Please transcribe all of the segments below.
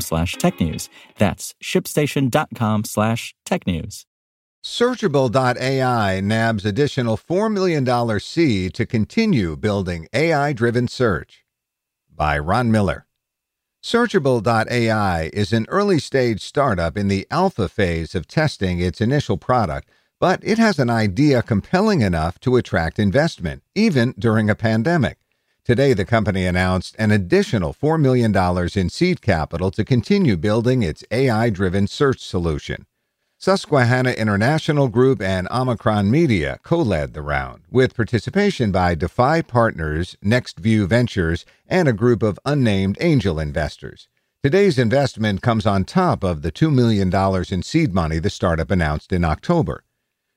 slash technews. That's shipstation.com slash technews. Searchable.ai nabs additional $4 million seed to continue building AI driven search. By Ron Miller. Searchable.ai is an early stage startup in the alpha phase of testing its initial product, but it has an idea compelling enough to attract investment, even during a pandemic. Today, the company announced an additional $4 million in seed capital to continue building its AI driven search solution. Susquehanna International Group and Omicron Media co led the round, with participation by Defy Partners, NextView Ventures, and a group of unnamed angel investors. Today's investment comes on top of the $2 million in seed money the startup announced in October.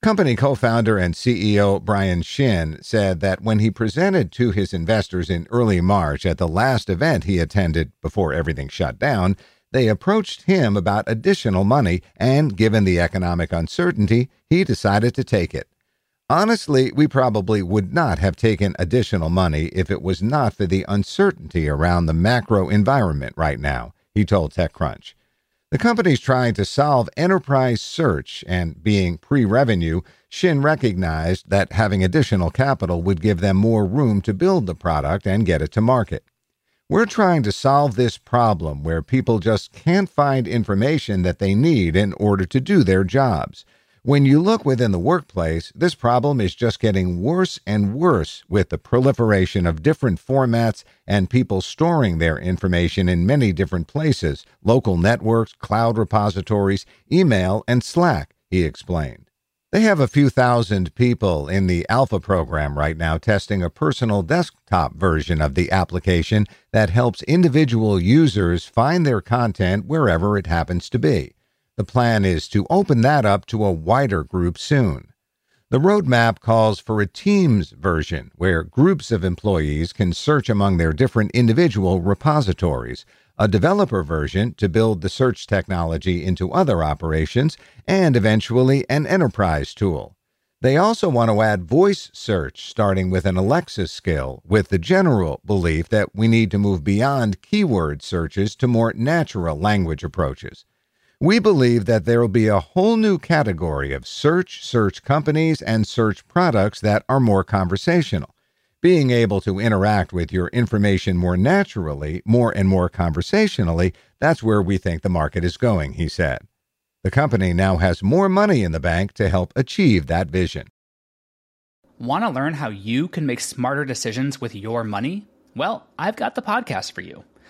Company co founder and CEO Brian Shin said that when he presented to his investors in early March at the last event he attended before everything shut down, they approached him about additional money, and given the economic uncertainty, he decided to take it. Honestly, we probably would not have taken additional money if it was not for the uncertainty around the macro environment right now, he told TechCrunch. The company's trying to solve enterprise search, and being pre revenue, Shin recognized that having additional capital would give them more room to build the product and get it to market. We're trying to solve this problem where people just can't find information that they need in order to do their jobs. When you look within the workplace, this problem is just getting worse and worse with the proliferation of different formats and people storing their information in many different places local networks, cloud repositories, email, and Slack, he explained. They have a few thousand people in the alpha program right now testing a personal desktop version of the application that helps individual users find their content wherever it happens to be. The plan is to open that up to a wider group soon. The roadmap calls for a Teams version where groups of employees can search among their different individual repositories, a developer version to build the search technology into other operations, and eventually an enterprise tool. They also want to add voice search starting with an Alexa skill, with the general belief that we need to move beyond keyword searches to more natural language approaches. We believe that there will be a whole new category of search, search companies, and search products that are more conversational being able to interact with your information more naturally, more and more conversationally, that's where we think the market is going, he said. The company now has more money in the bank to help achieve that vision. Want to learn how you can make smarter decisions with your money? Well, I've got the podcast for you.